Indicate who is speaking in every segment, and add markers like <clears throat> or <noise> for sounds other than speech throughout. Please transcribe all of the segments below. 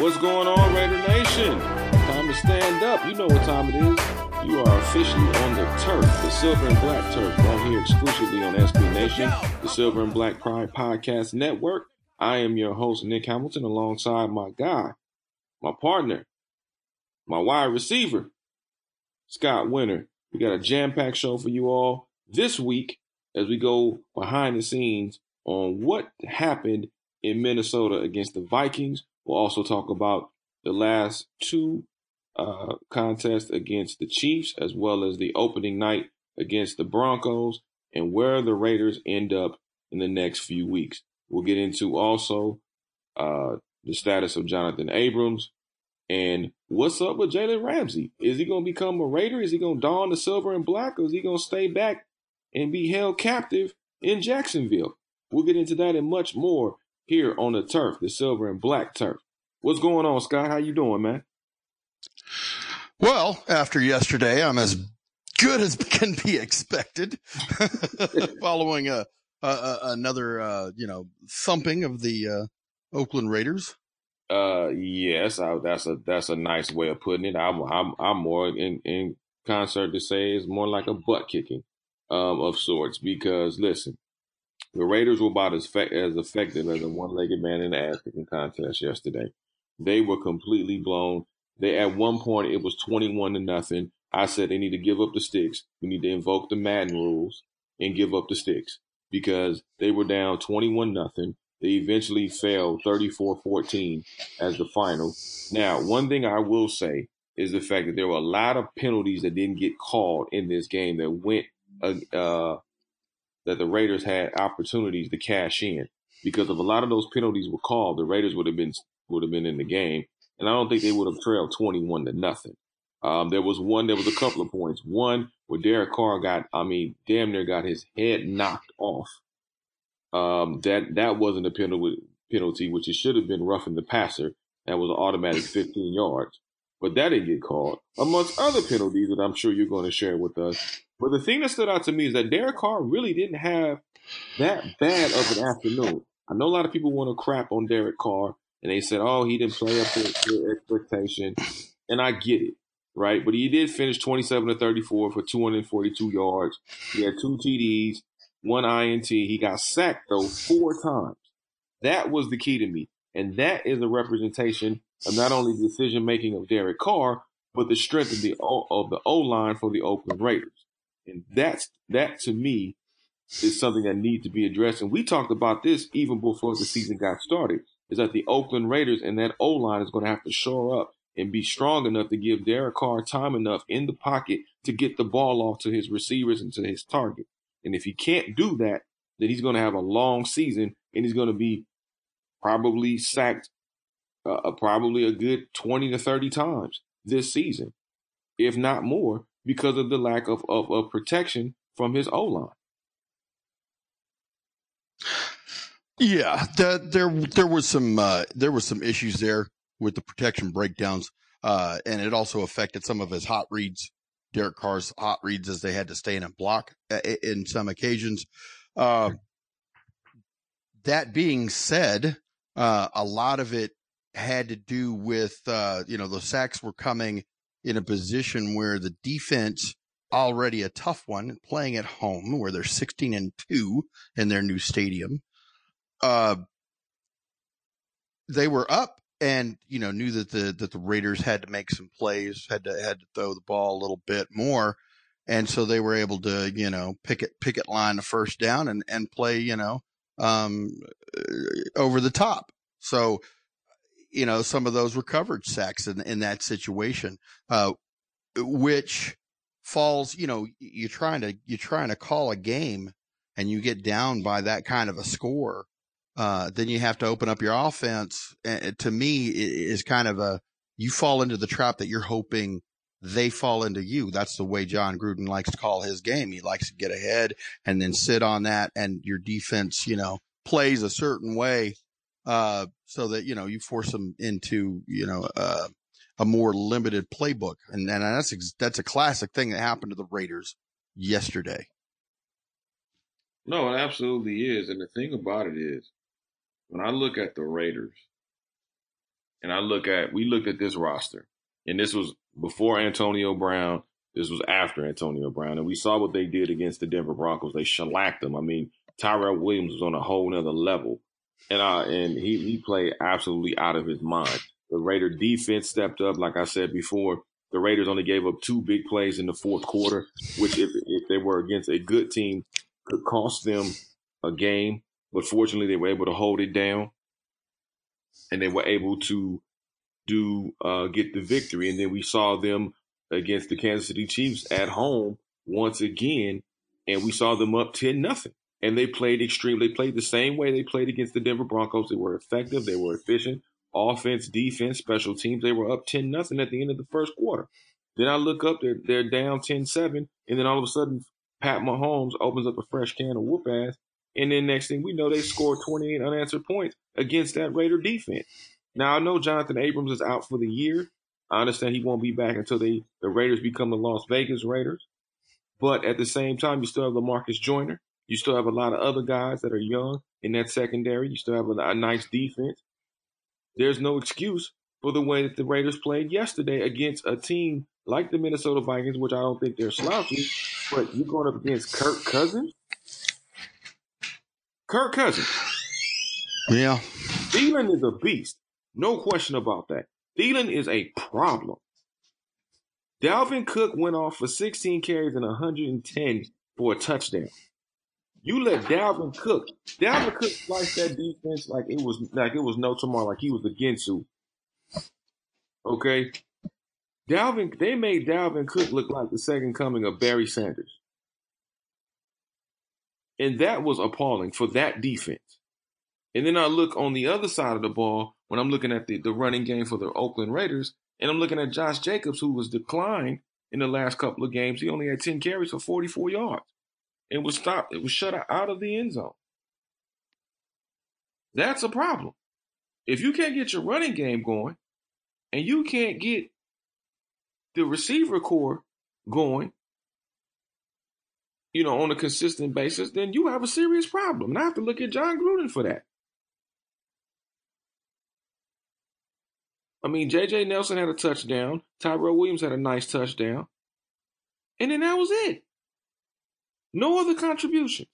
Speaker 1: What's going on, Raider Nation? Time to stand up. You know what time it is. You are officially on the turf, the silver and black turf, right here exclusively on SB Nation, the Silver and Black Pride Podcast Network. I am your host, Nick Hamilton, alongside my guy, my partner, my wide receiver, Scott Winter. We got a jam packed show for you all this week as we go behind the scenes on what happened in Minnesota against the Vikings. We'll also talk about the last two uh, contests against the Chiefs, as well as the opening night against the Broncos, and where the Raiders end up in the next few weeks. We'll get into also uh, the status of Jonathan Abrams and what's up with Jalen Ramsey. Is he going to become a Raider? Is he going to don the silver and black, or is he going to stay back and be held captive in Jacksonville? We'll get into that and much more here on the turf, the silver and black turf. What's going on, Scott? How you doing, man?
Speaker 2: Well, after yesterday, I'm as good as <laughs> can be expected. <laughs> Following a, a, a another, uh, you know, thumping of the uh, Oakland Raiders.
Speaker 1: Uh, yes, I, that's a that's a nice way of putting it. I'm I'm I'm more in in concert to say it's more like a butt kicking, um, of sorts. Because listen, the Raiders were about as fe- as effective as a one legged man in the African contest yesterday. They were completely blown. They at one point it was twenty one to nothing. I said they need to give up the sticks. We need to invoke the Madden rules and give up the sticks because they were down twenty one nothing. They eventually fell 34-14 as the final. Now, one thing I will say is the fact that there were a lot of penalties that didn't get called in this game that went uh, uh, that the Raiders had opportunities to cash in because if a lot of those penalties were called, the Raiders would have been would have been in the game, and I don't think they would have trailed twenty one to nothing. Um, there was one, there was a couple of points. One where Derek Carr got, I mean, damn near got his head knocked off um, that that wasn't a penalty, penalty, which it should have been roughing the passer. That was an automatic 15 yards, but that didn't get called, amongst other penalties that I'm sure you're going to share with us. But the thing that stood out to me is that Derek Carr really didn't have that bad of an afternoon. I know a lot of people want to crap on Derek Carr, and they said, "Oh, he didn't play up to, to expectation," and I get it, right? But he did finish 27 to 34 for 242 yards. He had two TDs one INT. He got sacked though four times. That was the key to me. And that is a representation of not only the decision making of Derek Carr, but the strength of the o, of the O line for the Oakland Raiders. And that's that to me is something that needs to be addressed. And we talked about this even before the season got started. Is that the Oakland Raiders and that O line is going to have to shore up and be strong enough to give Derek Carr time enough in the pocket to get the ball off to his receivers and to his target. And if he can't do that, then he's going to have a long season and he's going to be probably sacked uh, uh, probably a good 20 to 30 times this season, if not more, because of the lack of, of, of protection from his O line.
Speaker 2: Yeah, the, there there was some uh, there was some issues there with the protection breakdowns, uh, and it also affected some of his hot reads Derek Carr's hot reads as they had to stay in a block uh, in some occasions. Uh, that being said, uh, a lot of it had to do with, uh, you know, the sacks were coming in a position where the defense, already a tough one, playing at home where they're 16 and 2 in their new stadium. Uh, they were up and you know knew that the that the Raiders had to make some plays, had to had to throw the ball a little bit more, and so they were able to you know picket picket line the first down and and play you know um, over the top. So you know some of those were coverage sacks in in that situation, uh, which falls you know you're trying to you're trying to call a game and you get down by that kind of a score uh, then you have to open up your offense. To me, is kind of a you fall into the trap that you're hoping they fall into you. That's the way Jon Gruden likes to call his game. He likes to get ahead and then sit on that, and your defense, you know, plays a certain way, uh, so that you know you force them into you know uh, a more limited playbook, and and that's that's a classic thing that happened to the Raiders yesterday.
Speaker 1: No, it absolutely is, and the thing about it is, when I look at the Raiders, and I look at we looked at this roster, and this was before Antonio Brown. This was after Antonio Brown, and we saw what they did against the Denver Broncos. They shellacked them. I mean, Tyrell Williams was on a whole nother level, and uh, and he he played absolutely out of his mind. The Raider defense stepped up, like I said before. The Raiders only gave up two big plays in the fourth quarter, which if if they were against a good team, could cost them a game. But fortunately, they were able to hold it down, and they were able to do uh, get the victory. And then we saw them against the Kansas City Chiefs at home once again, and we saw them up ten nothing. And they played extreme. They played the same way they played against the Denver Broncos. They were effective. They were efficient. Offense, defense, special teams. They were up ten nothing at the end of the first quarter. Then I look up, they're they're down 10-7, and then all of a sudden Pat Mahomes opens up a fresh can of whoop ass, and then next thing we know, they score 28 unanswered points against that Raider defense. Now I know Jonathan Abrams is out for the year. I understand he won't be back until they the Raiders become the Las Vegas Raiders. But at the same time, you still have Lamarcus Joyner. You still have a lot of other guys that are young in that secondary. You still have a, a nice defense. There's no excuse for the way that the Raiders played yesterday against a team like the Minnesota Vikings, which I don't think they're slouchy, but you're going up against Kirk Cousins. Kirk Cousins.
Speaker 2: Yeah.
Speaker 1: Thielen is a beast. No question about that. Thielen is a problem. Dalvin Cook went off for 16 carries and 110 for a touchdown. You let Dalvin Cook, Dalvin Cook sliced that defense like it was like it was no tomorrow, like he was the Ginsu. Okay, Dalvin, they made Dalvin Cook look like the second coming of Barry Sanders. And that was appalling for that defense. And then I look on the other side of the ball when I'm looking at the, the running game for the Oakland Raiders, and I'm looking at Josh Jacobs, who was declined in the last couple of games. He only had 10 carries for 44 yards. It was stopped, it was shut out of the end zone. That's a problem. If you can't get your running game going and you can't get the receiver corps going, you know, on a consistent basis, then you have a serious problem. And I have to look at Jon Gruden for that. I mean, J.J. Nelson had a touchdown. Tyrell Williams had a nice touchdown. And then that was it. No other contributions.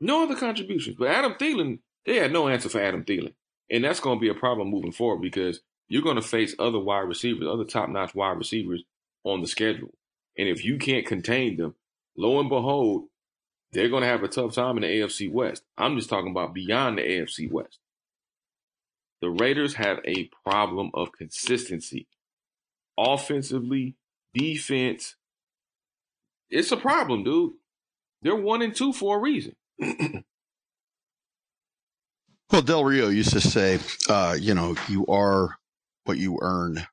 Speaker 1: No other contributions. But Adam Thielen, they had no answer for Adam Thielen. And that's going to be a problem moving forward because you're going to face other wide receivers, other top notch wide receivers on the schedule. And if you can't contain them, lo and behold, they're going to have a tough time in the AFC West. I'm just talking about beyond the AFC West. The Raiders have a problem of consistency. Offensively, defense. It's a problem, dude. They're one and two for a reason. <clears throat>
Speaker 2: well, Del Rio used to say, uh, you know, you are what you earn.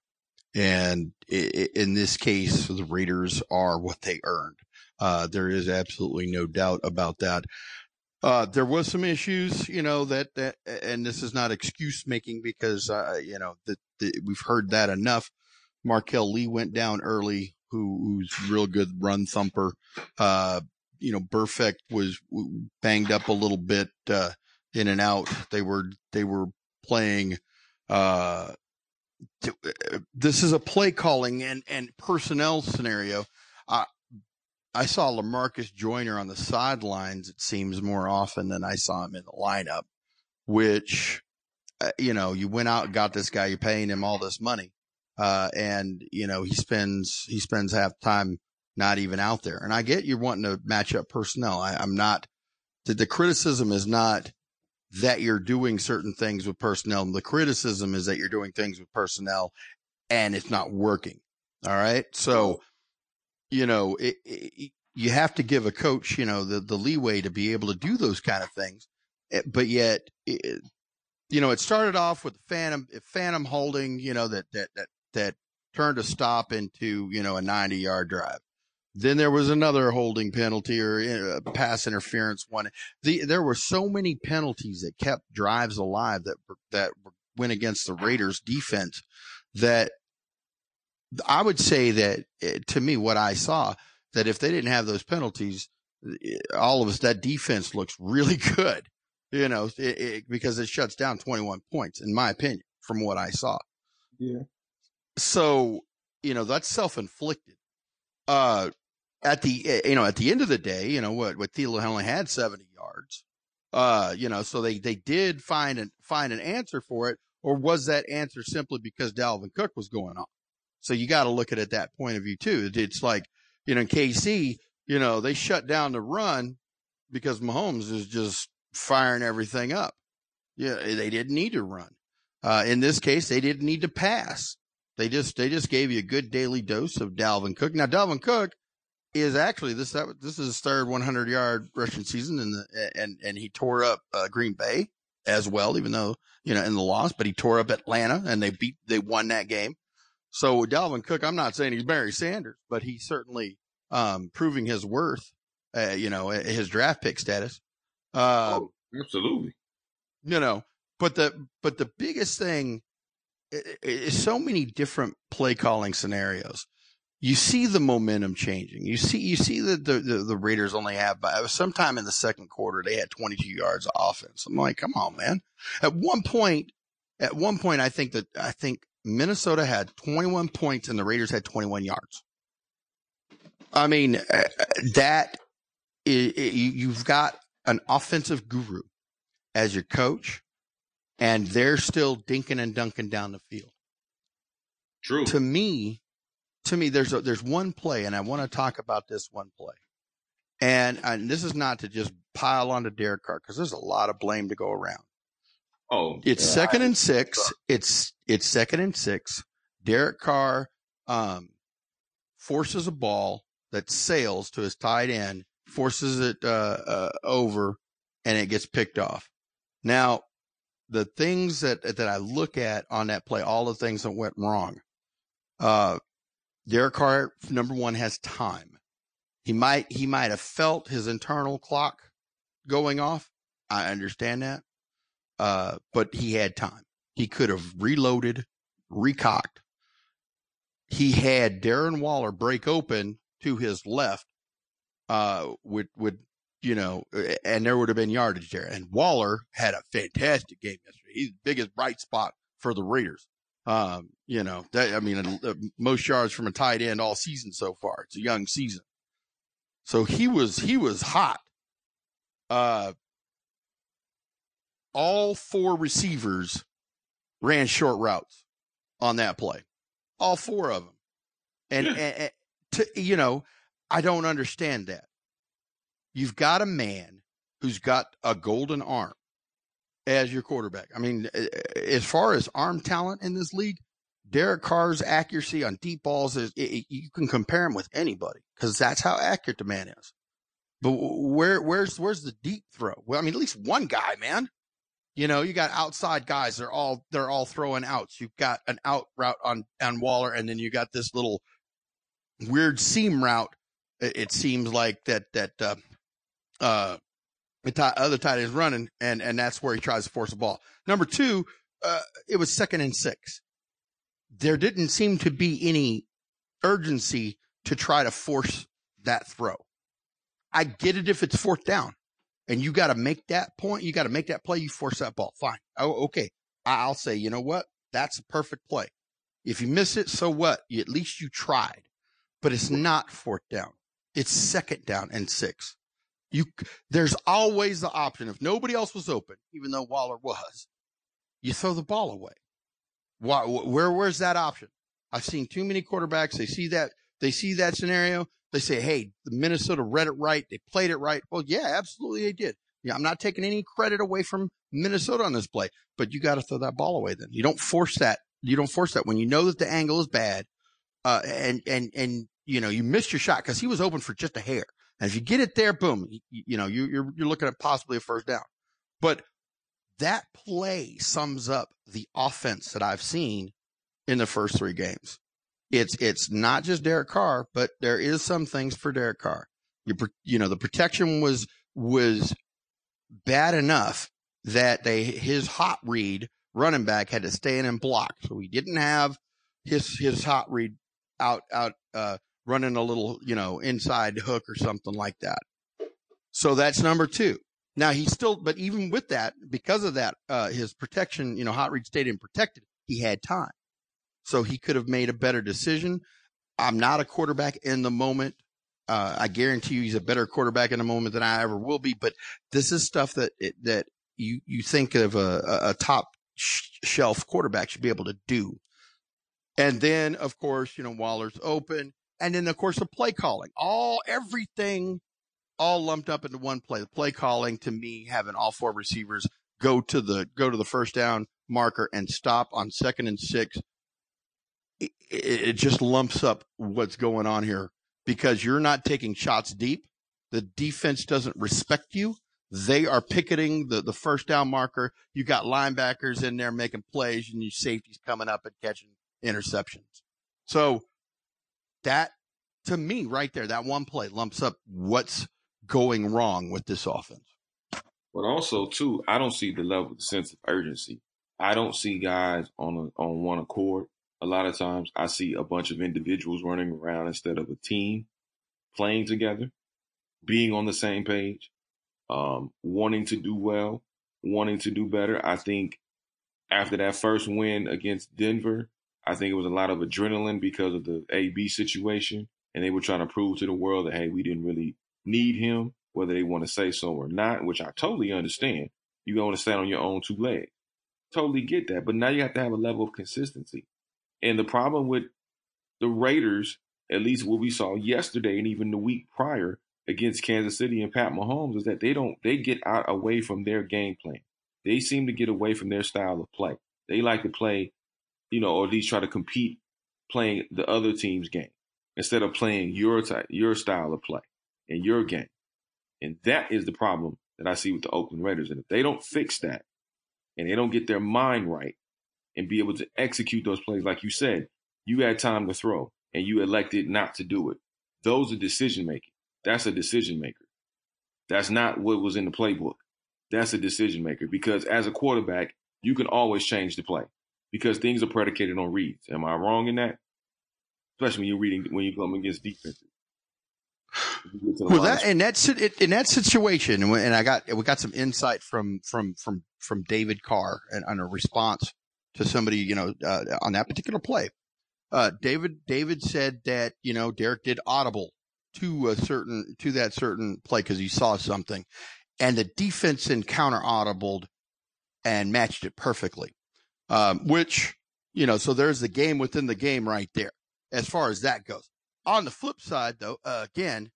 Speaker 2: And in this case, the Raiders are what they earned. Uh, there is absolutely no doubt about that. Uh, there was some issues, you know, that, that, and this is not excuse making because, uh, you know, that, we've heard that enough. Marquel Lee went down early, who, who's real good run thumper. Uh, you know, Burfict was banged up a little bit, uh, in and out. They were, they were playing, uh, this is a play calling and, and personnel scenario. I, I saw Lamarcus Joyner on the sidelines, it seems more often than I saw him in the lineup, which, uh, you know, you went out and got this guy, you're paying him all this money. Uh, and, you know, he spends, he spends half time not even out there. And I get you're wanting to match up personnel. I, am not, the, the criticism is not, that you're doing certain things with personnel. The criticism is that you're doing things with personnel and it's not working. All right. So, you know, it, it, you have to give a coach, you know, the, the leeway to be able to do those kind of things. eh, but yet, it, you know, it started off with phantom, phantom holding, you know, that, that, that, that turned a stop into, you know, a 90 yard drive. Then there was another holding penalty or pass interference one. The, there were so many penalties that kept drives alive that, that went against the Raiders defense that I would say that eh, to me, what I saw that if they didn't have those penalties, eh, all of us, that defense looks really <laughs> good, you know, it, it, because it shuts down 21 points, in my opinion, from what I saw.
Speaker 1: Yeah.
Speaker 2: So, you know, that's self inflicted. Uh, at the, eh, you know, at the end of the day, you know, what, what Thielen only had 70 yards. Uh, you know, so they, they did find an, find an answer for it. Or was that answer simply because Dalvin Cook was going off? So you got to look at it that point of view too. It's like, you know, in KC, you know, they shut down the run because Mahomes is just firing everything up. Yeah, they didn't need to run. Uh, in this case, they didn't need to pass. They just they just gave you a good daily dose of Dalvin Cook. Now, Dalvin Cook is actually this this is his third 100 yard rushing season, and the and and he tore up uh, Green Bay as well, even though you know in the loss, but he tore up Atlanta, and they beat they won that game. So Dalvin Cook, I'm not saying he's Barry Sanders, but he's certainly um, proving his worth, uh, you know, his draft pick status.
Speaker 1: Uh, oh, absolutely.
Speaker 2: You know, but the but the biggest thing is so many different play calling scenarios. You see the momentum changing. You see you see that the, the, the Raiders only have by sometime in the second quarter they had 22 yards of offense. I'm like, come on, man. At one point, at one point, I think that I think Minnesota had 21 points and the Raiders had 21 yards. I mean, uh, that is, you've got an offensive guru as your coach, and they're still dinking and dunking down the field.
Speaker 1: True.
Speaker 2: To me, to me, there's a, there's one play, and I want to talk about this one play. And, and this is not to just pile onto Derek Carr because there's a lot of blame to go around.
Speaker 1: Oh,
Speaker 2: it's yeah, second I, and six. It's it's second and six. Derek Carr um, forces a ball that sails to his tight end, forces it uh, uh, over, and it gets picked off. Now, the things that that I look at on that play, all the things that went wrong. Uh, Derek Carr, number one, has time. He might he might have felt his internal clock going off. I understand that. Uh, but he had time. He could have reloaded, recocked. He had Darren Waller break open to his left, uh, would, would, you know, and there would have been yardage there. And Waller had a fantastic game yesterday. He's the biggest bright spot for the Raiders. Um, you know, that, I mean, most yards from a tight end all season so far. It's a young season. So he was, he was hot. Uh, all four receivers ran short routes on that play. All four of them. And, yeah. and, and to, you know, I don't understand that. You've got a man who's got a golden arm as your quarterback. I mean, as far as arm talent in this league, Derek Carr's accuracy on deep balls is it, you can compare him with anybody because that's how accurate the man is. But where where's where's the deep throw? Well, I mean, at least one guy, man. You know, you got outside guys. They're all they're all throwing outs. You've got an out route on on Waller, and then you got this little weird seam route. It, it seems like that that uh, uh, the other tight is running, and and that's where he tries to force the ball. Number two, uh, it was second and six. There didn't seem to be any urgency to try to force that throw. I get it if it's fourth down and you got to make that point. You got to make that play. You force that ball. Fine. Oh, okay. I'll say, you know what? That's a perfect play. If you miss it, so what? At least you tried, but it's not fourth down. It's second down and six. You, there's always the option. If nobody else was open, even though Waller was, you throw the ball away. Why, where, where's that option? I've seen too many quarterbacks. They see that, they see that scenario they say, hey, the Minnesota read it right. They played it right. Well, yeah, absolutely they did. Yeah, I'm not taking any credit away from Minnesota on this play, but you got to throw that ball away then. You don't force that. You don't force that when you know that the angle is bad. Uh, and, and, and, you know, you missed your shot because he was open for just a hair. And if you get it there, boom, you, you know, you, you're, you're looking at possibly a first down. But that play sums up the offense that I've seen in the first three games. It's it's not just Derek Carr, but there is some things for Derek Carr. You you know the protection was was bad enough that they his hot read running back had to stay in and block, so he didn't have his his hot read out out uh, running a little you know inside hook or something like that. So that's number two. Now he still, but even with that, because of that, uh, his protection, you know, hot read stadium protected, he had time. So he could have made a better decision. I'm not a quarterback in the moment. Uh, I guarantee you he's a better quarterback in the moment than I ever will be, but this is stuff that, that you, you think of a, a top shelf quarterback should be able to do. And then, of course, you know, Waller's open. And then, of course, the play calling, all everything all lumped up into one play. The play calling to me, having all four receivers go to the go to the first down marker and stop on second and six. It, it just lumps up what's going on here because you're not taking shots deep. The defense doesn't respect you. They are picketing the, the first down marker. You got linebackers in there making plays and your safeties coming up and catching interceptions. So that to me right there, that one play lumps up what's going wrong with this offense.
Speaker 1: But also, too, I don't see the level, the sense of urgency. I don't see guys on a, on one accord. A lot of times, I see a bunch of individuals running around instead of a team playing together, being on the same page, um, wanting to do well, wanting to do better. I think after that first win against Denver, I think it was a lot of adrenaline because of the AB situation, and they were trying to prove to the world that hey, we didn't really need him, whether they want to say so or not, which I totally understand. You're going to stand on your own two legs. Totally get that. But now you have to have a level of consistency. And the problem with the Raiders, at least what we saw yesterday and even the week prior against Kansas City and Pat Mahomes, is that they don't they get out away from their game plan. They seem to get away from their style of play. They like to play, you know, or at least try to compete playing the other team's game instead of playing your type, your style of play and your game. And that is the problem that I see with the Oakland Raiders. And if they don't fix that and they don't get their mind right and be able to execute those plays, like you said, you had time to throw and you elected not to do it. Those are decision making. That's a decision maker. That's not what was in the playbook. That's a decision maker because as a quarterback, you can always change the play because things are predicated on reads. Am I wrong in that? Especially when you're reading when you come against defenses.
Speaker 2: Well, that in that in that situation, and I got we got some insight from from from from David Carr and on a response to somebody you know uh, on that particular play. Uh, David David said that you know Derek did audible to a certain to that certain play because he saw something, and the defense encounter audibled and matched it perfectly. Um, which you know, so there's the game within the game right there as far as that goes. On the flip side, though, uh, again,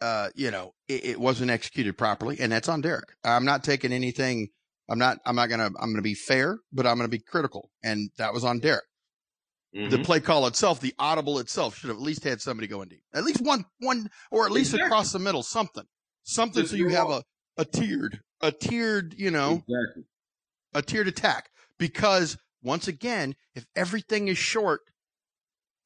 Speaker 2: uh, you know, it, it, wasn't executed properly, and that's on Derek. I'm not taking anything. I'm not. I'm not gonna. I'm gonna be fair, but I'm gonna be critical, and that was on Derek. Mm-hmm. The play call itself, the audible itself, should have at least had somebody going deep, at least one, one, or at least exactly. across the middle, something, something, Just so you have a a tiered, a tiered, you know, exactly. a tiered attack. Because once again, if everything is short,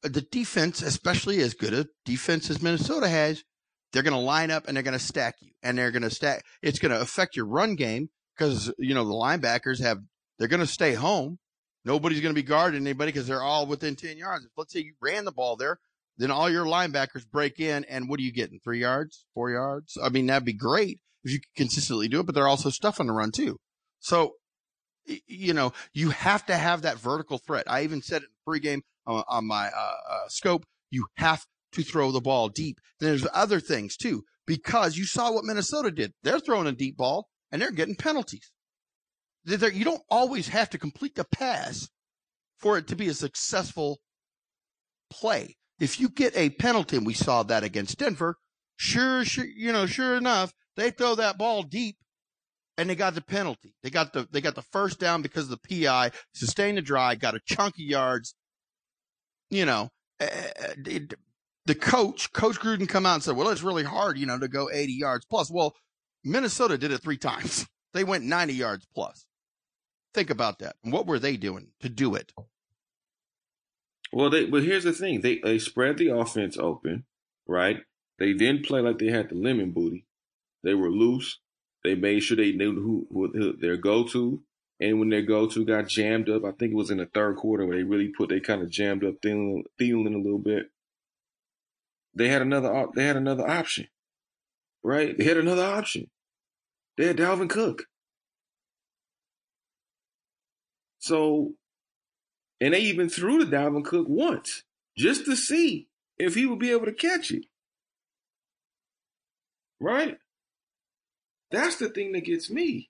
Speaker 2: uh, the defense, especially as good a defense as Minnesota has, they're going to line up and they're going to stack you and they're going to stack. It's going to affect your run game because, you know, the linebackers have, they're going to stay home. Nobody's going to be guarding anybody because they're all within 10 yards. If, let's say you ran the ball there, then all your linebackers break in and what are you getting? Three yards, four yards? I mean, that'd be great if you could consistently do it, but they're also stuff on the run too. So, you know, you have to have that vertical threat. I even said it in pregame on, on my uh, uh, scope. You have to throw the ball deep. And there's other things too, because you saw what Minnesota did. They're throwing a deep ball and they're getting penalties. They're, you don't always have to complete the pass for it to be a successful play. If you get a penalty, and we saw that against Denver, sure, sure, you know, sure enough, they throw that ball deep and they got the penalty. They got the they got the first down because of the PI, sustained the drive, got a chunk of yards. You know, eh, eh, eh, it, the coach, Coach Gruden, come out and said, "Well, it's really hard, you know, to go 80 yards plus." Well, Minnesota did it three <laughs> times. They went 90 yards plus. Think about that. What were they doing to do it?
Speaker 1: Well, they here's the thing: they they spread the offense open, right? They didn't play like they had the lemon booty. They were loose. They made sure they knew who, who their go to, and when their go to got jammed up, I think it was in the third quarter where they really put they kind of jammed up Thielen, Thielen a little bit. They had another they had another option, right? They had another option. They had Dalvin Cook. So, and they even threw to Dalvin Cook once just to see if he would be able to catch it. Right? That's the thing that gets me.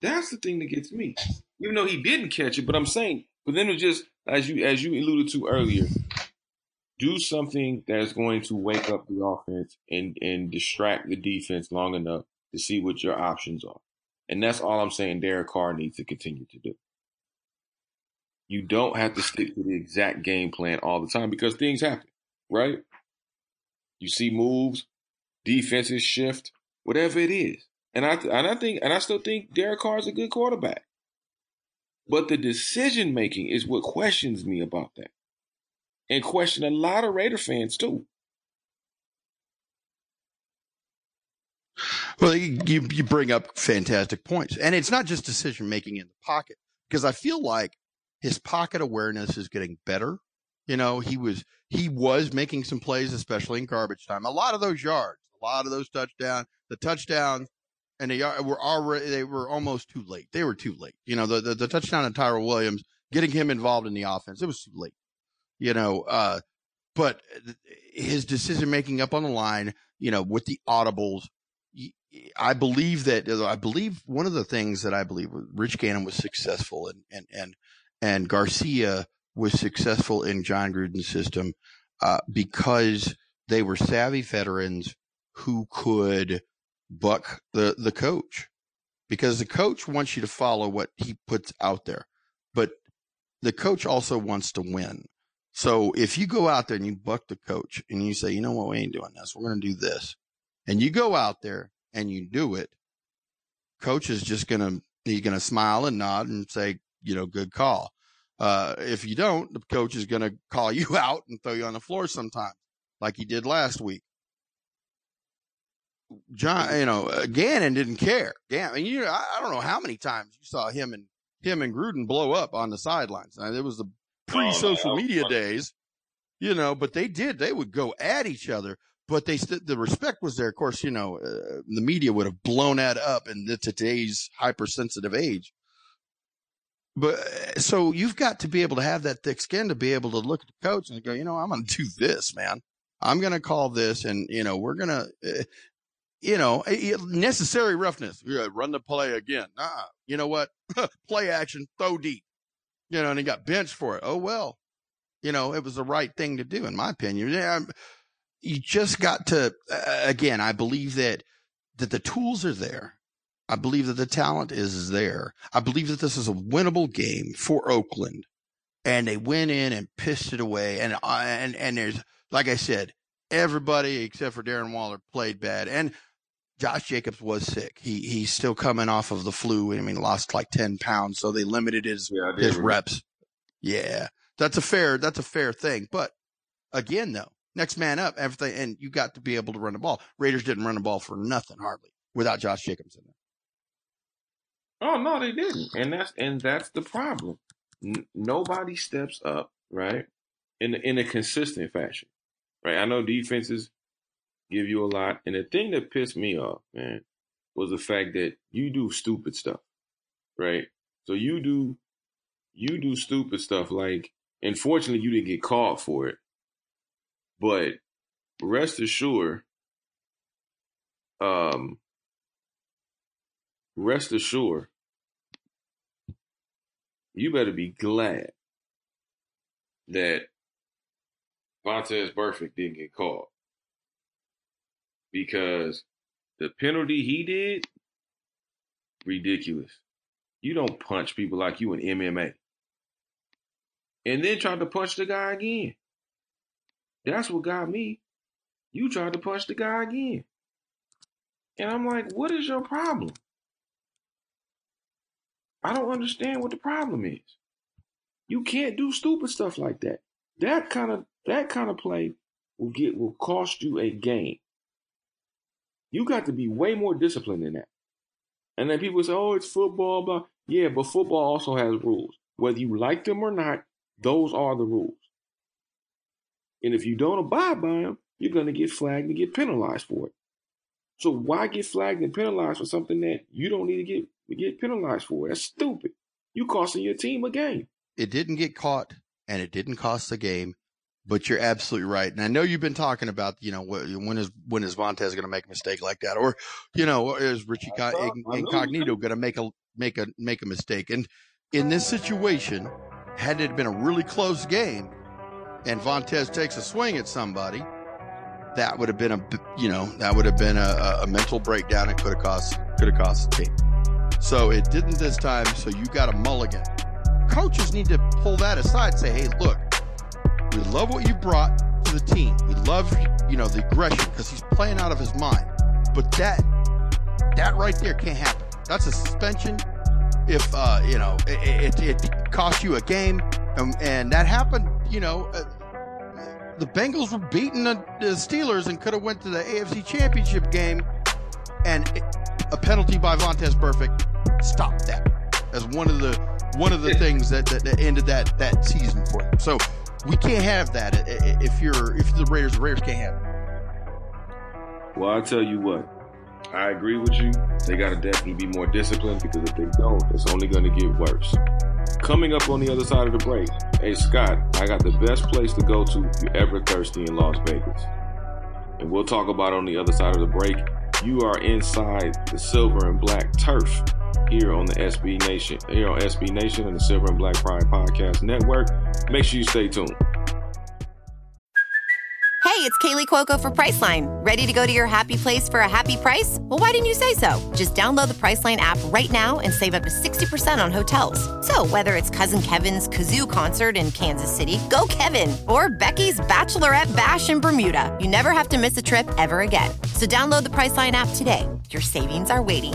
Speaker 1: That's the thing that gets me. Even though he didn't catch it, but I'm saying, but then it just as you as you alluded to earlier, do something that's going to wake up the offense and and distract the defense long enough to see what your options are. And that's all I'm saying Derek Carr needs to continue to do. You don't have to stick to the exact game plan all the time because things happen, right? You see moves, defenses shift, whatever it is. And I and I think and I still think Derek Carr is a good quarterback. But the decision making is what questions me about that. And question a lot of Raider fans too.
Speaker 2: Well, you, you bring up fantastic points. And it's not just decision making in the pocket, because I feel like his pocket awareness is getting better. You know, he was he was making some plays, especially in garbage time. A lot of those yards, lot of those touchdowns, the touchdowns and they were already they were almost too late. They were too late. You know, the the, the touchdown of Tyrell Williams, getting him involved in the offense, it was too late. You know, uh, but his decision making up on the line, you know, with the audibles, I believe that I believe one of the things that I believe Rich Gannon was successful and and and and Garcia was successful in Jon Gruden's system uh, because they were savvy veterans who could buck the the coach because the coach wants you to follow what he puts out there, but the coach also wants to win. So if you go out there and you buck the coach and you say, you know what, we ain't doing this, we're going to do this, and you go out there and you do it, coach is just going to he's going to smile and nod and say, you know, good call. Uh, if you don't, the coach is going to call <laughs> you out and throw you on the floor sometimes, like he did last week. John, you know, uh, Gannon didn't care. Gannon, you, I, I, don't know how many times you saw him and him and Gruden blow up on the sidelines. Now, it was the pre-social oh, media days, you know, but they did. They would go at each other, but they st- the respect was there. Of course, you know, uh, the media would have blown that up in the, today's hypersensitive age. But uh, so you've got to be able to have that thick skin to be able to look at the coach and go, you know, I'm going to do this, man. I'm going to call this and, you know, we're going to, uh, you know, necessary roughness. Yeah, run the play again. Ah, you know what? <laughs> play action, throw deep. You know, and he got benched for it. Oh well, you know, it was the right thing to do, in my opinion. Yeah, you just got to. Uh, again, I believe that that the tools are there. I believe that the talent is there. I believe that this is a winnable game for Oakland, and they went in and pissed it away. And uh, and and there's like I said, everybody except for Darren Waller played bad. And Josh Jacobs was sick. He he's still coming off of the flu. I mean, lost like ten pounds, so they limited his yeah, his reps. Yeah, that's a fair that's a fair thing. But again, though, next man up, everything, and you got to be able to run the ball. Raiders didn't run the ball for nothing hardly without Josh Jacobs in there.
Speaker 1: Oh no, they didn't, and that's and that's the problem. N- nobody steps up right in in a consistent fashion, right? I know defenses give you a lot. And the thing that pissed me off, man, was the fact that you do stupid stuff, right? So you do, you do stupid stuff. Like, unfortunately, you didn't get caught for it, but rest assured, um, rest assured, you better be glad that Vontaze Burfict didn't get caught because the penalty he did, ridiculous. You don't punch people like you in MMA. And then tried to punch the guy again. That's what got me. You tried to punch the guy again. And I'm like, what is your problem? I don't understand what the problem is. You can't do stupid stuff like that. That kind of that kind of play will get will cost you a game. You got to be way more disciplined than that. And then people say, "Oh, it's football." Blah. Yeah, but football also has rules. Whether you like them or not, those are the rules. And if you don't abide by them, you're going to get flagged and get penalized for it. So why get flagged and penalized for something that you don't need to get get penalized for? That's stupid. You costing your team a game.
Speaker 2: It didn't get caught, and it didn't cost the game. But you're absolutely right, and I know you've been talking about, you know, when is when is Vontaze going to make a mistake like that, or you know, is Richie Incognito going to make a make a make a mistake? And in this situation, had it been a really close game, and Vontaze takes a swing at somebody, that would have been a you know that would have been a, a mental breakdown and could have cost could have cost the team. So it didn't this time. So you got a mulligan. Coaches need to pull that aside. Say, hey, look, we love what you brought to the team. We love you know the aggression because he's playing out of his mind. But that that right there can't happen. That's a suspension. If uh, you know it, it, it cost you a game, and, and that happened, you know. Uh, the Bengals were beating the, the Steelers and could have went to the AFC Championship game, and a penalty by Vontaze Burfict stopped that as one of the one of the things that, that, that ended that that season for them. So we can't have that if you're if the Raiders the Raiders can't have it.
Speaker 1: Well, I'll tell you what. I agree with you. They got to definitely be more disciplined because if they don't, it's only going to get worse. Coming up on the other side of the break, hey Scott, I got the best place to go to if you're ever thirsty in Las Vegas. And we'll talk about on the other side of the break. You are inside the silver and black turf here on the SB Nation, here on SB Nation and the Silver and Black Pride Podcast Network. Make sure you stay tuned.
Speaker 3: Hey, it's Kaley Cuoco for Priceline. Ready to go to your happy place for a happy price? Well, why didn't you say so? Just download the Priceline app right now and save up to 60% on hotels. So, whether it's Cousin Kevin's Kazoo concert in Kansas City, go Kevin, or Becky's Bachelorette Bash in Bermuda, you never have to miss a trip ever again. So, download the Priceline app today. Your savings are waiting.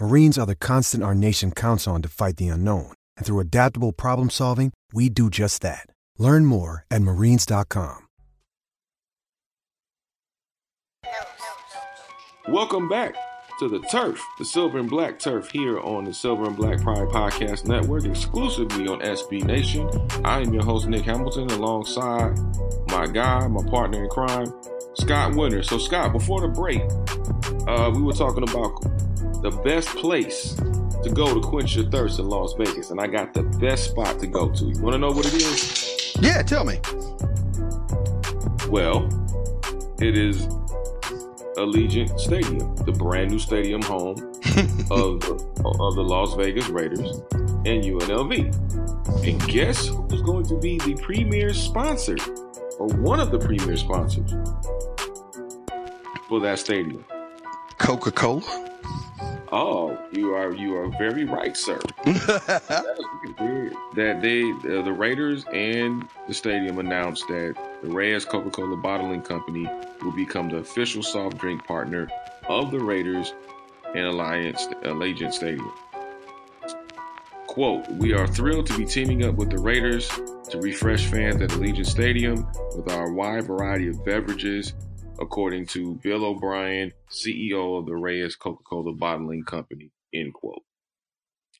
Speaker 4: Marines are the constant our nation counts on to fight the unknown. And through adaptable problem solving, we do just that. Learn more at marines.com.
Speaker 1: Welcome back to the turf, the silver and black turf here on the Silver and Black Pride Podcast Network, exclusively on SB Nation. I am your host, Nick Hamilton, alongside my guy, my partner in crime, Scott Winter. So, Scott, before the break, uh, we were talking about the best place to go to quench your thirst in Las Vegas, and I got the best spot to go to. You want to know what it is?
Speaker 2: Yeah, tell me.
Speaker 1: Well, it is Allegiant Stadium, the brand new stadium home <laughs> of the, of the Las Vegas Raiders and UNLV. And guess who's going to be the premier sponsor, or one of the premier sponsors for that stadium?
Speaker 2: Coca Cola.
Speaker 1: Oh, you are you are very right, sir. <laughs> that they uh, the Raiders and the stadium announced that the Reyes Coca-Cola Bottling Company will become the official soft drink partner of the Raiders and Alliance Allegiant Stadium. Quote, we are thrilled to be teaming up with the Raiders to refresh fans at Allegiant Stadium with our wide variety of beverages according to Bill O'Brien, CEO of the Reyes Coca-Cola Bottling Company, end quote.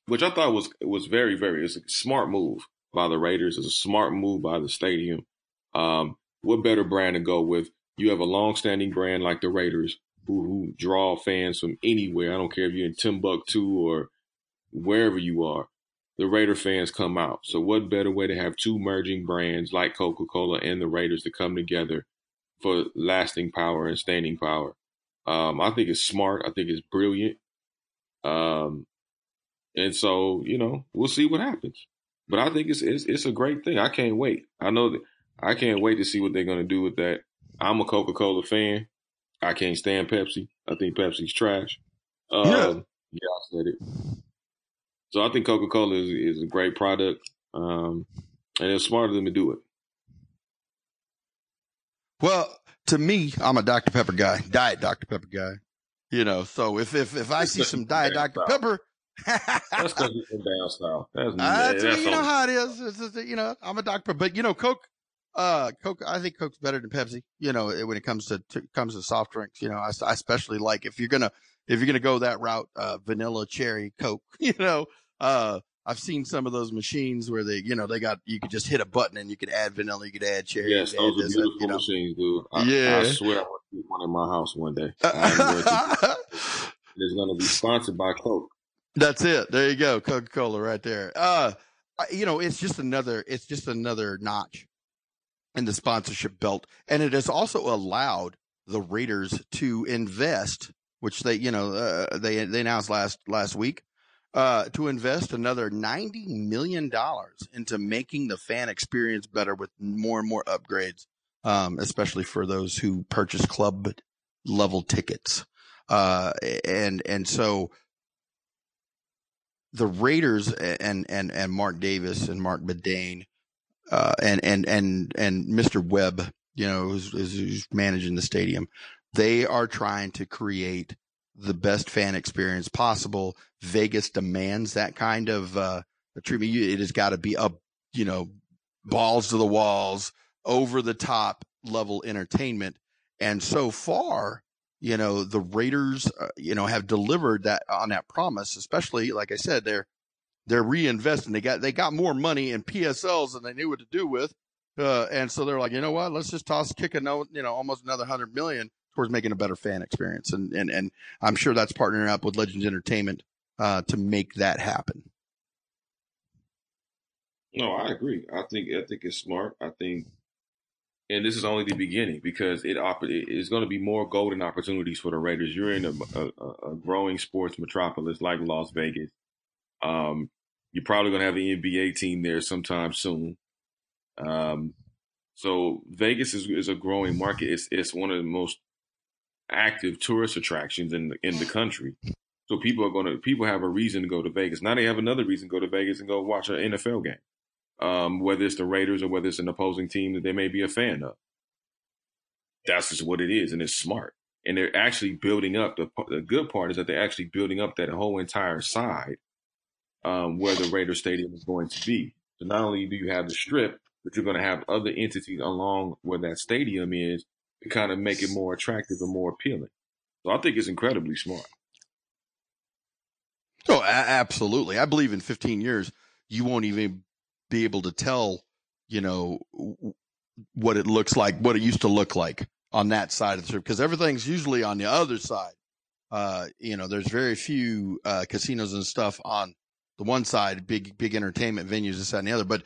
Speaker 1: Which I thought was was very, very it's a smart move by the Raiders. It's a smart move by the stadium. Um, what better brand to go with? You have a long-standing brand like the Raiders who, who draw fans from anywhere. I don't care if you're in Timbuktu or wherever you are. The Raider fans come out. So what better way to have two merging brands like Coca-Cola and the Raiders to come together for lasting power and staying power. Um, I think it's smart. I think it's brilliant. Um, and so you know, we'll see what happens. But I think it's it's, it's a great thing. I can't wait. I know that I can't wait to see what they're going to do with that. I'm a Coca Cola fan. I can't stand Pepsi. I think Pepsi's trash. Um, yeah. yeah, I said it. So I think Coca Cola is, is a great product, um, and it's smart of them to do it.
Speaker 2: Well, to me, I'm a Dr. Pepper guy, Diet Dr. Pepper guy. You know, so if if if I see some Diet Dr. Pepper,
Speaker 1: that's because from down south. That's, <laughs>
Speaker 2: uh, that's you know how it is. It's, it's, you know, I'm a Dr. Pepper, but you know, Coke, uh, Coke. I think Coke's better than Pepsi. You know, when it comes to, to comes to soft drinks. You know, I, I especially like if you're gonna if you're gonna go that route, uh, vanilla cherry Coke. <laughs> You know, uh, I've seen some of those machines where they, you know, they got you could just hit a button and you could add vanilla, you could add cherry.
Speaker 1: Yes, those are beautiful you know. machines, dude. I, yeah, I swear I want to get one in my house one day. <laughs> it's going to be sponsored by Coke.
Speaker 2: That's it. There you go, Coca Cola, right there. Uh, you know, it's just another, it's just another notch in the sponsorship belt, and it has also allowed the Raiders to invest, which they, you know, uh, they they announced last last week uh, to invest another $90 million into making the fan experience better with more and more upgrades, um, especially for those who purchase club level tickets. Uh, and, and so the Raiders and, and, and Mark Davis and Marc Badain, uh, and, and, and, and Mr. Webb, you know, who's, who's managing the stadium, they are trying to create the best fan experience possible. Vegas demands that kind of uh, treatment. It has got to be up, you know, balls to the walls, over the top level entertainment. And so far, you know, the Raiders, uh, you know, have delivered that on that promise. Especially, like I said, they're they're reinvesting. They got they got more money in PSLs than they knew what to do with. Uh, and so they're like, you know what? Let's just toss kick a note, you know, almost another hundred million towards making a better fan experience. And, and, and I'm sure that's partnering up with Legends Entertainment, uh, to make that happen.
Speaker 1: No, I agree. I think, I think it's smart. I think, and this is only the beginning because it it is going to be more golden opportunities for the Raiders. You're in a, a, a growing sports metropolis like Las Vegas. Um, you're probably going to have an NBA team there sometime soon. Um, so Vegas is, is a growing market. It's it's one of the most active tourist attractions in the, in the <sighs> country. So people are going to people have a reason to go to Vegas. Now they have another reason to go to Vegas and go watch an NFL game, um, whether it's the Raiders or whether it's an opposing team that they may be a fan of. That's just what it is, and it's smart. And they're actually building up. The, the good part is that they're actually building up that whole entire side um, where the Raider Stadium is going to be. So not only do you have the strip, but you're going to have other entities along where that stadium is to kind of make it more attractive and more appealing. So I think it's incredibly smart.
Speaker 2: Oh, a- absolutely. I believe in 15 years, you won't even be able to tell, you know, what it looks like, what it used to look like on that side of the strip, because everything's usually on the other side. Uh, you know, there's very few uh, casinos and stuff on the one side, big big entertainment venues, this side and the other. But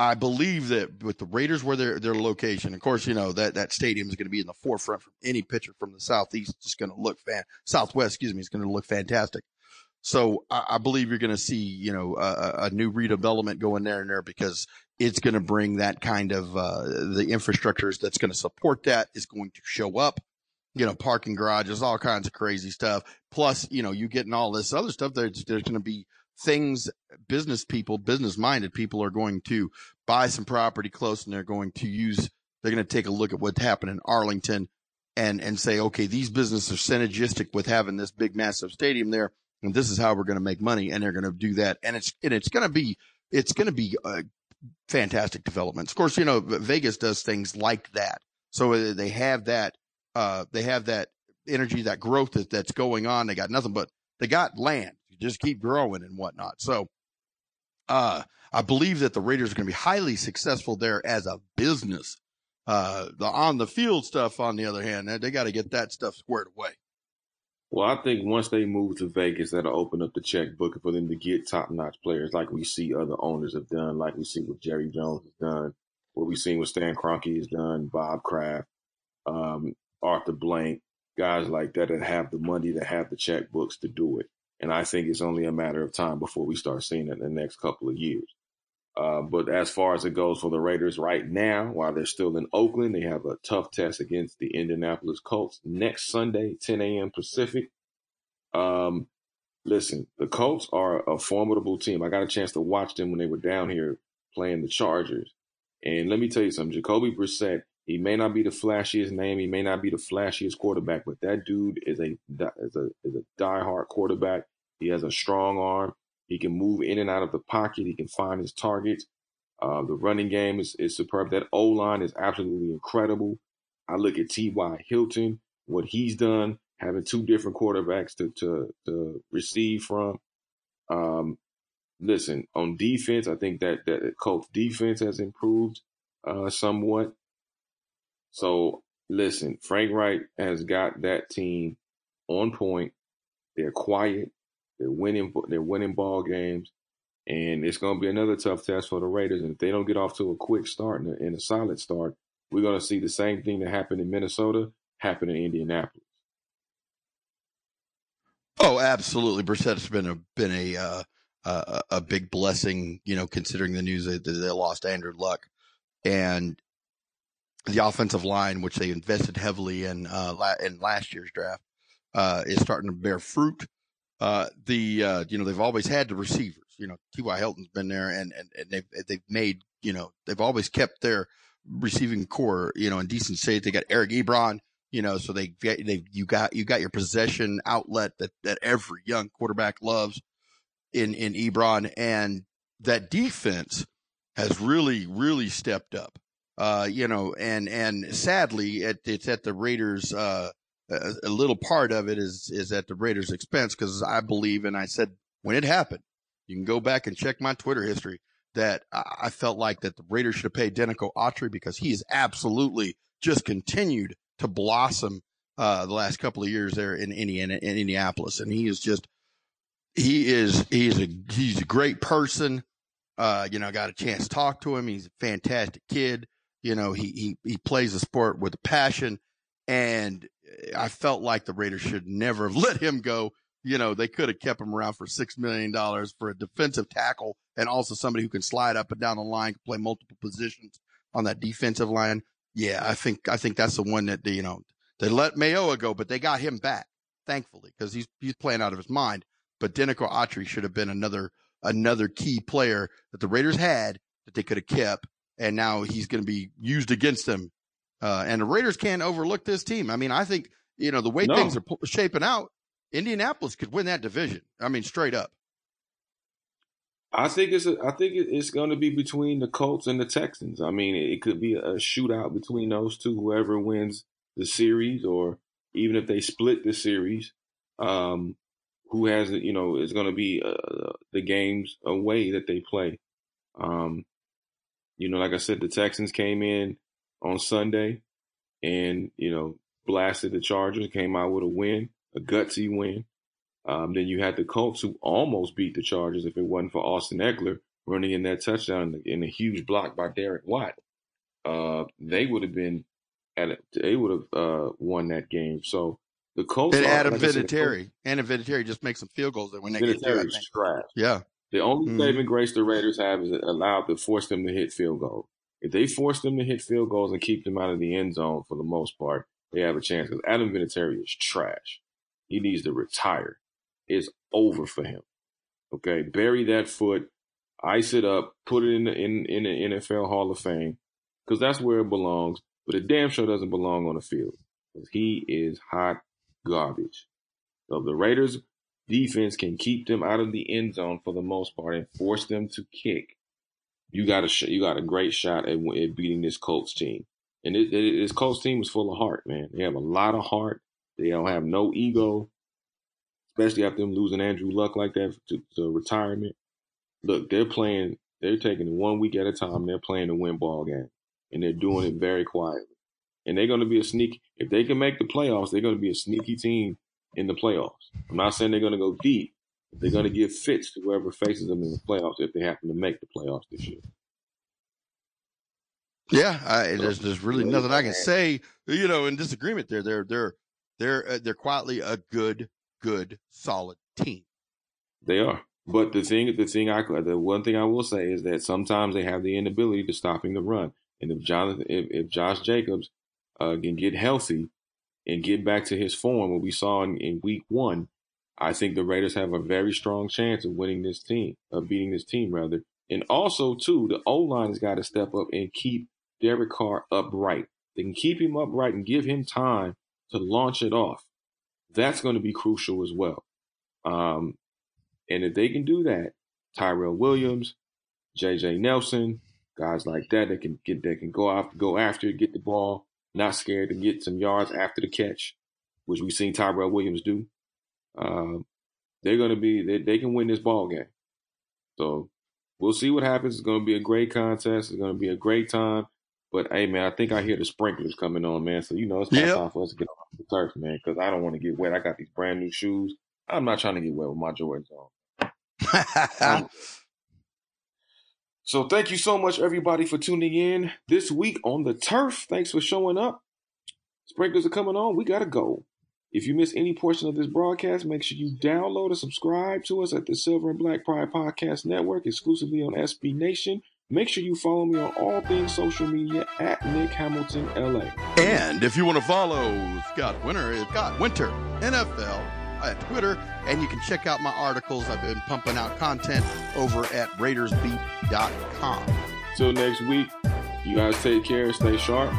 Speaker 2: I believe that with the Raiders where their their location, of course, you know that that stadium is going to be in the forefront from any pitcher from the southeast. It's going to look fan southwest, excuse me, it's going to look fantastic. So I, I believe you're going to see you know a, a, new redevelopment going there and there because it's going to bring that kind of uh, the infrastructures that's going to support that is going to show up. You know, parking garages, all kinds of crazy stuff. Plus, you know, you getting all this other stuff. There's there's going to be things business people, business minded people are going to buy some property close and they're going to use, they're going to take a look at what happened in Arlington and, and say, okay, these businesses are synergistic with having this big, massive stadium there. And this is how we're going to make money. And they're going to do that. And it's, and it's going to be, it's going to be uh, fantastic developments. Of course, you know, Vegas does things like that. So uh, they have that, uh, they have that energy, that growth that, that's going on. They got nothing but, they got land just keep growing and whatnot. So, uh, I believe that the Raiders are going to be highly successful there as a business. Uh, the on the field stuff, on the other hand, they got to get that stuff squared away.
Speaker 1: Well, I think once they move to Vegas, that'll open up the checkbook for them to get top notch players like we see other owners have done, like we see what Jerry Jones has done, what we've seen what Stan Kroenke has done, Bob Kraft, um, Arthur Blank, guys like that that have the money, that have the checkbooks to do it. And I think it's only a matter of time before we start seeing it in the next couple of years. Uh, but as far as it goes for the Raiders right now, while they're still in Oakland, they have a tough test against the Indianapolis Colts next Sunday, 10 a.m. Pacific. Um, listen, the Colts are a formidable team. I got a chance to watch them when they were down here playing the Chargers. And let me tell you something, Jacoby Brissett, he may not be the flashiest name, he may not be the flashiest quarterback, but that dude is a is a is a diehard quarterback. He has a strong arm. He can move in and out of the pocket. He can find his targets. Uh, the running game is, is superb. That O line is absolutely incredible. I look at T.Y. Hilton, what he's done, having two different quarterbacks to to, to receive from. Um, listen, on defense, I think that that Colts defense has improved uh, somewhat. So listen, Frank Reich has got that team on point. They're quiet. They're winning. They're winning ball games, and it's going to be another tough test for the Raiders. And if they don't get off to a quick start and a, and a solid start, we're going to see the same thing that happened in Minnesota happen in Indianapolis.
Speaker 2: Oh, absolutely. Brissett's been a been a uh, uh, a big blessing, you know, considering the news that they lost Andrew Luck and the offensive line, which they invested heavily in uh, in last year's draft, uh, is starting to bear fruit. Uh, the uh, you know they've always had the receivers. You know, T.Y. Hilton's been there, and and, and they've they've made you know they've always kept their receiving corps you know in decent shape. They got Eric Ebron, you know, so they they you got you got your possession outlet that that every young quarterback loves in in Ebron, and that defense has really really stepped up. Uh, you know, and and sadly, it, it's at the Raiders' uh, a, little part of it is is at the Raiders' expense because I believe, and I said when it happened, you can go back and check my Twitter history that I felt like that the Raiders should have paid Denico Autry because he has absolutely just continued to blossom uh, the last couple of years there in Indiana, in Indianapolis, and he is just he is he's a he's a great person. Uh, you know, I got a chance to talk to him. He's a fantastic kid. You know, he he he plays the sport with a passion, and I felt like the Raiders should never have <laughs> let him go. You know, they could have kept him around for six million dollars for a defensive tackle and also somebody who can slide up and down the line, play multiple positions on that defensive line. Yeah, I think I think that's the one that they, you know they let Mayowa go, but they got him back, thankfully, because he's he's playing out of his mind. But Denico Autry should have been another another key player that the Raiders had that they could have kept, and now he's going to be used against them uh, and the Raiders can't overlook this team. I mean, I think, you know, the way no. things are shaping out, Indianapolis could win that division. I mean, straight up.
Speaker 1: I think it's a, I think it's going to be between the Colts and the Texans. I mean, it could be a shootout between those two. Whoever wins the series, or even if they split the series, um, who has you know is going to be uh, the games away that they play. Um, you know, like I said, the Texans came in on Sunday and, you know, blasted the Chargers, came out with a win, a gutsy win. Um, then you had the Colts who almost beat the Chargers if it wasn't for Austin Ekeler running in that touchdown in a huge block by Derek Watt. Uh, they would have been at it, they would have uh, won that game. So the Colts
Speaker 2: and Adam like Vinatieri, Adam Vinatieri just makes some field goals that when they get there.
Speaker 1: Trash.
Speaker 2: Yeah.
Speaker 1: The only mm-hmm. saving grace the Raiders have is allowed to force them to hit field goals. If they force them to hit field goals and keep them out of the end zone for the most part, they have a chance. Because Adam Vinatieri is trash. He needs to retire. It's over for him. Okay, bury that foot, ice it up, put it in the in, in the NFL Hall of Fame, because that's where it belongs. But it damn sure doesn't belong on the field. Because he is hot garbage. So the Raiders defense can keep them out of the end zone for the most part and force them to kick, you got a sh- you got a great shot at, at beating this Colts team. And it, it, this Colts team is full of heart, man. They have a lot of heart. They don't have no ego, especially after them losing Andrew Luck like that to, to retirement. Look, they're playing. They're taking it one week at a time. They're playing a win ball game, and they're doing it very quietly. And they're going to be a sneak. If they can make the playoffs, they're going to be a sneaky team in the playoffs. I'm not saying they're going to go deep, they're going to give fits to whoever faces them in the playoffs if they happen to make the playoffs this year.
Speaker 2: Yeah, I, there's there's really nothing I can say. You know, in disagreement there, they're they're they're uh, they're quietly a good, good, solid team.
Speaker 1: They are. But the thing, the thing I, the one thing I will say is that sometimes they have the inability to stopping the run. And if Jonathan, if, if Josh Jacobs uh, can get healthy and get back to his form, what we saw in, in week one, I think the Raiders have a very strong chance of winning this team, of beating this team rather. And also too, the O line has got to step up and keep Derek Carr upright. They can keep him upright and give him time to launch it off. That's going to be crucial as well. Um, and if they can do that, Tyrell Williams, JJ Nelson, guys like that that can get that can go after go after get the ball, not scared to get some yards after the catch, which we've seen Tyrell Williams do. Um, they're going to be they, they can win this ball game. So we'll see what happens. It's going to be a great contest. It's going to be a great time. But hey, man, I think I hear the sprinklers coming on, man. So you know it's yep. time for us to get off the turf, man, because I don't want to get wet. I got these brand new shoes. I'm not trying to get wet with my Jordans on. <laughs> so thank you so much, everybody, for tuning in this week on the turf. Thanks for showing up. Sprinklers are coming on. We gotta go. If you miss any portion of this broadcast, make sure you download and subscribe to us at the Silver and Black Pride Podcast Network, exclusively on SB Nation. Make sure you follow me on all things social media at Nick Hamilton LA.
Speaker 2: And if you want to follow Scott Winter, Scott Winter NFL at Twitter, and you can check out my articles. I've been pumping out content over at RaidersBeat.com.
Speaker 1: Till next week, you guys take care, stay sharp.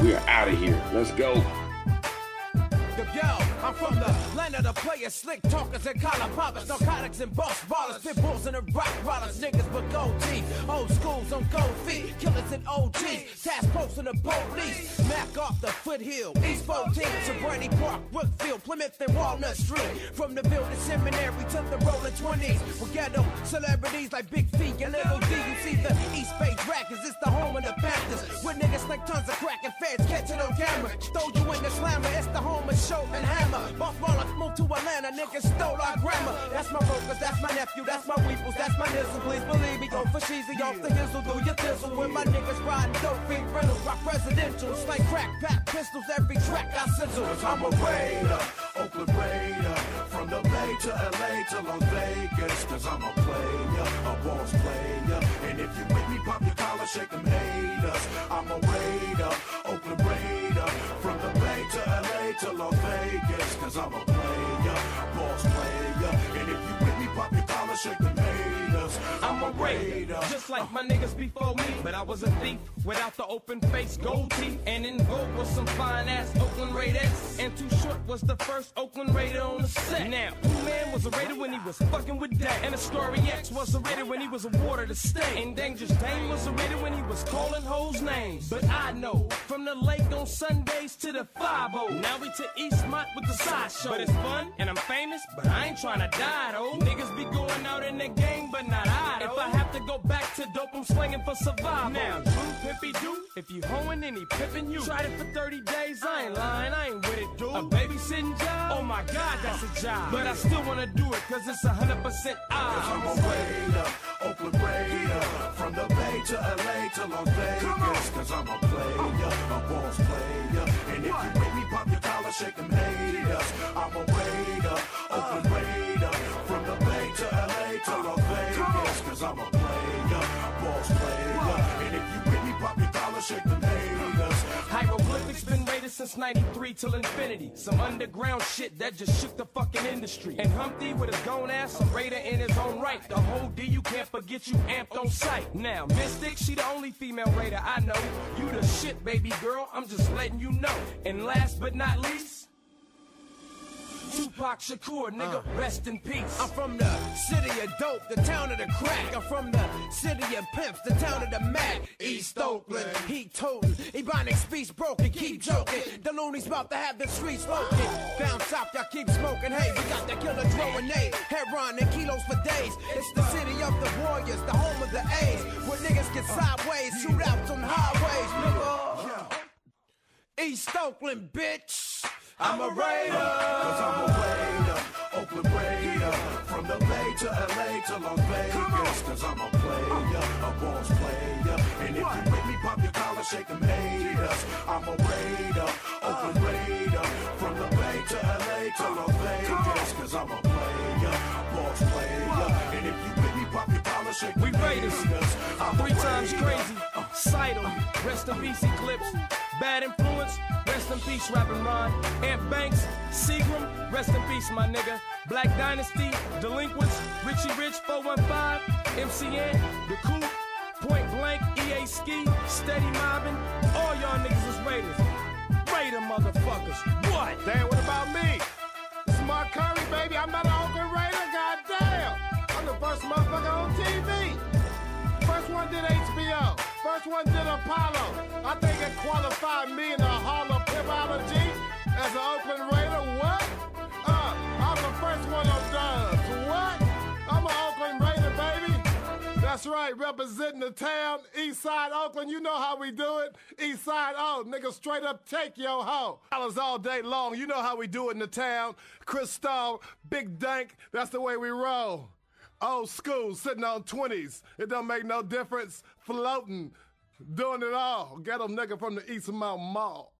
Speaker 1: We are out of here. Let's go. Yo, I'm from the land of the players, slick talkers and collar poppers, narcotics and boss ballers, pit bulls and the rock rollers, niggas with gold teeth, old schools on gold feet, killers and OGs, task posts in the police, Mac off the foothill, East 14, Sobrante Park, Brookfield, Plymouth and Walnut Street, from the building seminary to the rolling 20s, we ghetto celebrities like Big Feet and Little D, you see the East Bay Dragons, it's the home of the Panthers, with niggas like tons of crack and feds catching on camera, throw you in the slammer, it's the home of show and hammer. Rollers moved to Atlanta, niggas stole our grammar. That's my brokers, that's my nephew, that's my weeples, that's my nizzle. Please believe me, go for cheesy off the hizzle, do your thistle. When my niggas riding dope, feet rentals, rock presidential. Like crack, pat, pistols, every track I sizzle. Cause I'm a raider, Oakland Raider. From the Bay to LA to Las Vegas. Cause I'm a player, a boss player. And if you with me, pop your collar, shake them haters. I'm a raider, Oakland Raider. From the Bay to LA to Las Vegas, cause I'm a player, boss player. And if you with me, pop your collar, shake the haters. A raider, just like my niggas before me. But I was a thief without the open face, gold teeth. And in vogue was some fine ass Oakland Raiders. And Too Short was the first Oakland Raider on the set. Now, Two Man was a Raider when he was fucking with that. And Story X was a Raider when he was a water to stay. And Dangerous Dame was a Raider when he was calling hoes names. But I know, from the lake on Sundays to the 5 Now we to Eastmont with the sideshow. But it's fun and I'm famous, but I ain't trying to die though. Niggas be going out in the gang, but not I'm slinging for survival. Now, true pimpy do, if you hoeing he pimping you. Tried it for 30 days, I ain't lying, I ain't with it, dude. A babysitting job? Oh my god, that's a job. But I still wanna do it, cause it's 100% odds. Cause I'm a raider, Oakland Raider. From the Bay to LA to Las Vegas. Cause I'm a player, a boss player. And if you with me, pop your collar, shake them haters. I'm a raider, Oakland Raider. From the Bay to LA to Las Vegas. Cause I'm a Raided since 93 till infinity. Some underground shit that just shook the fucking industry. And Humpty with his gone ass, a raider in his own right. The whole D, you can't forget you amped on sight. Now, Mystic, she the only female raider I know. You the shit, baby girl, I'm just letting you know. And last but not least, Tupac Shakur, nigga, uh. rest in peace. I'm from the city of dope, the town of the crack. I'm from the city of pimps, the town of the Mac. East Oakland, heat toting. Ebonic speech broken, keep joking. The loonies about to have the streets smoking. Down south, y'all keep smoking. Hey, we got the killer and Nate. Heron and kilos for days. It's the city of the warriors, the home of the A's. Where niggas get sideways, shootouts on highways, nigga. East Oakland, bitch. I'm a raider. Cause I'm a raider. Oakland Raider. From the Bay to LA to Las Vegas. Cause I'm a player, a boss player. And if you with me, pop your collar, shake them haters. I'm a raider. Oakland Raider. From the Bay to LA to Las Vegas.
Speaker 5: cause I'm a player, boss player. And if you with me, pop your collar, shake
Speaker 6: We
Speaker 5: the
Speaker 6: Raiders.
Speaker 5: I'm
Speaker 6: Three times crazy. Sight 'em. Rest in peace, Eclipse. Bad influence. Rest in peace, Rapping Ron. Ant Banks. Seagram. Rest in peace, my nigga. Black Dynasty. Delinquents. Richie Rich 415. MCN. The Coup. Point Blank. EA Ski. Steady Mobbing. All y'all niggas is Raiders. Raider motherfuckers. What?
Speaker 7: Damn, what about me? This is Mark Curry, baby. I'm not an Oakland Raider. Goddamn. I'm the first motherfucker on TV. First one did HBO. First one did Apollo. I think it qualified me in the Hall of Pipology as an Oakland Raider. What? Uh, I'm the first one on Dubs. What? I'm an Oakland Raider, baby. That's right, representing the town, East Side Oakland. You know how we do it. East Side O, nigga, straight up take your hoe. Dollars all day long. You know how we do it in the town. Crystal, Big Dank. That's the way we roll. Old school, sitting on 20s. It don't make no difference. Floating, doing it all. Get 'em nigga from the Eastmont Mall.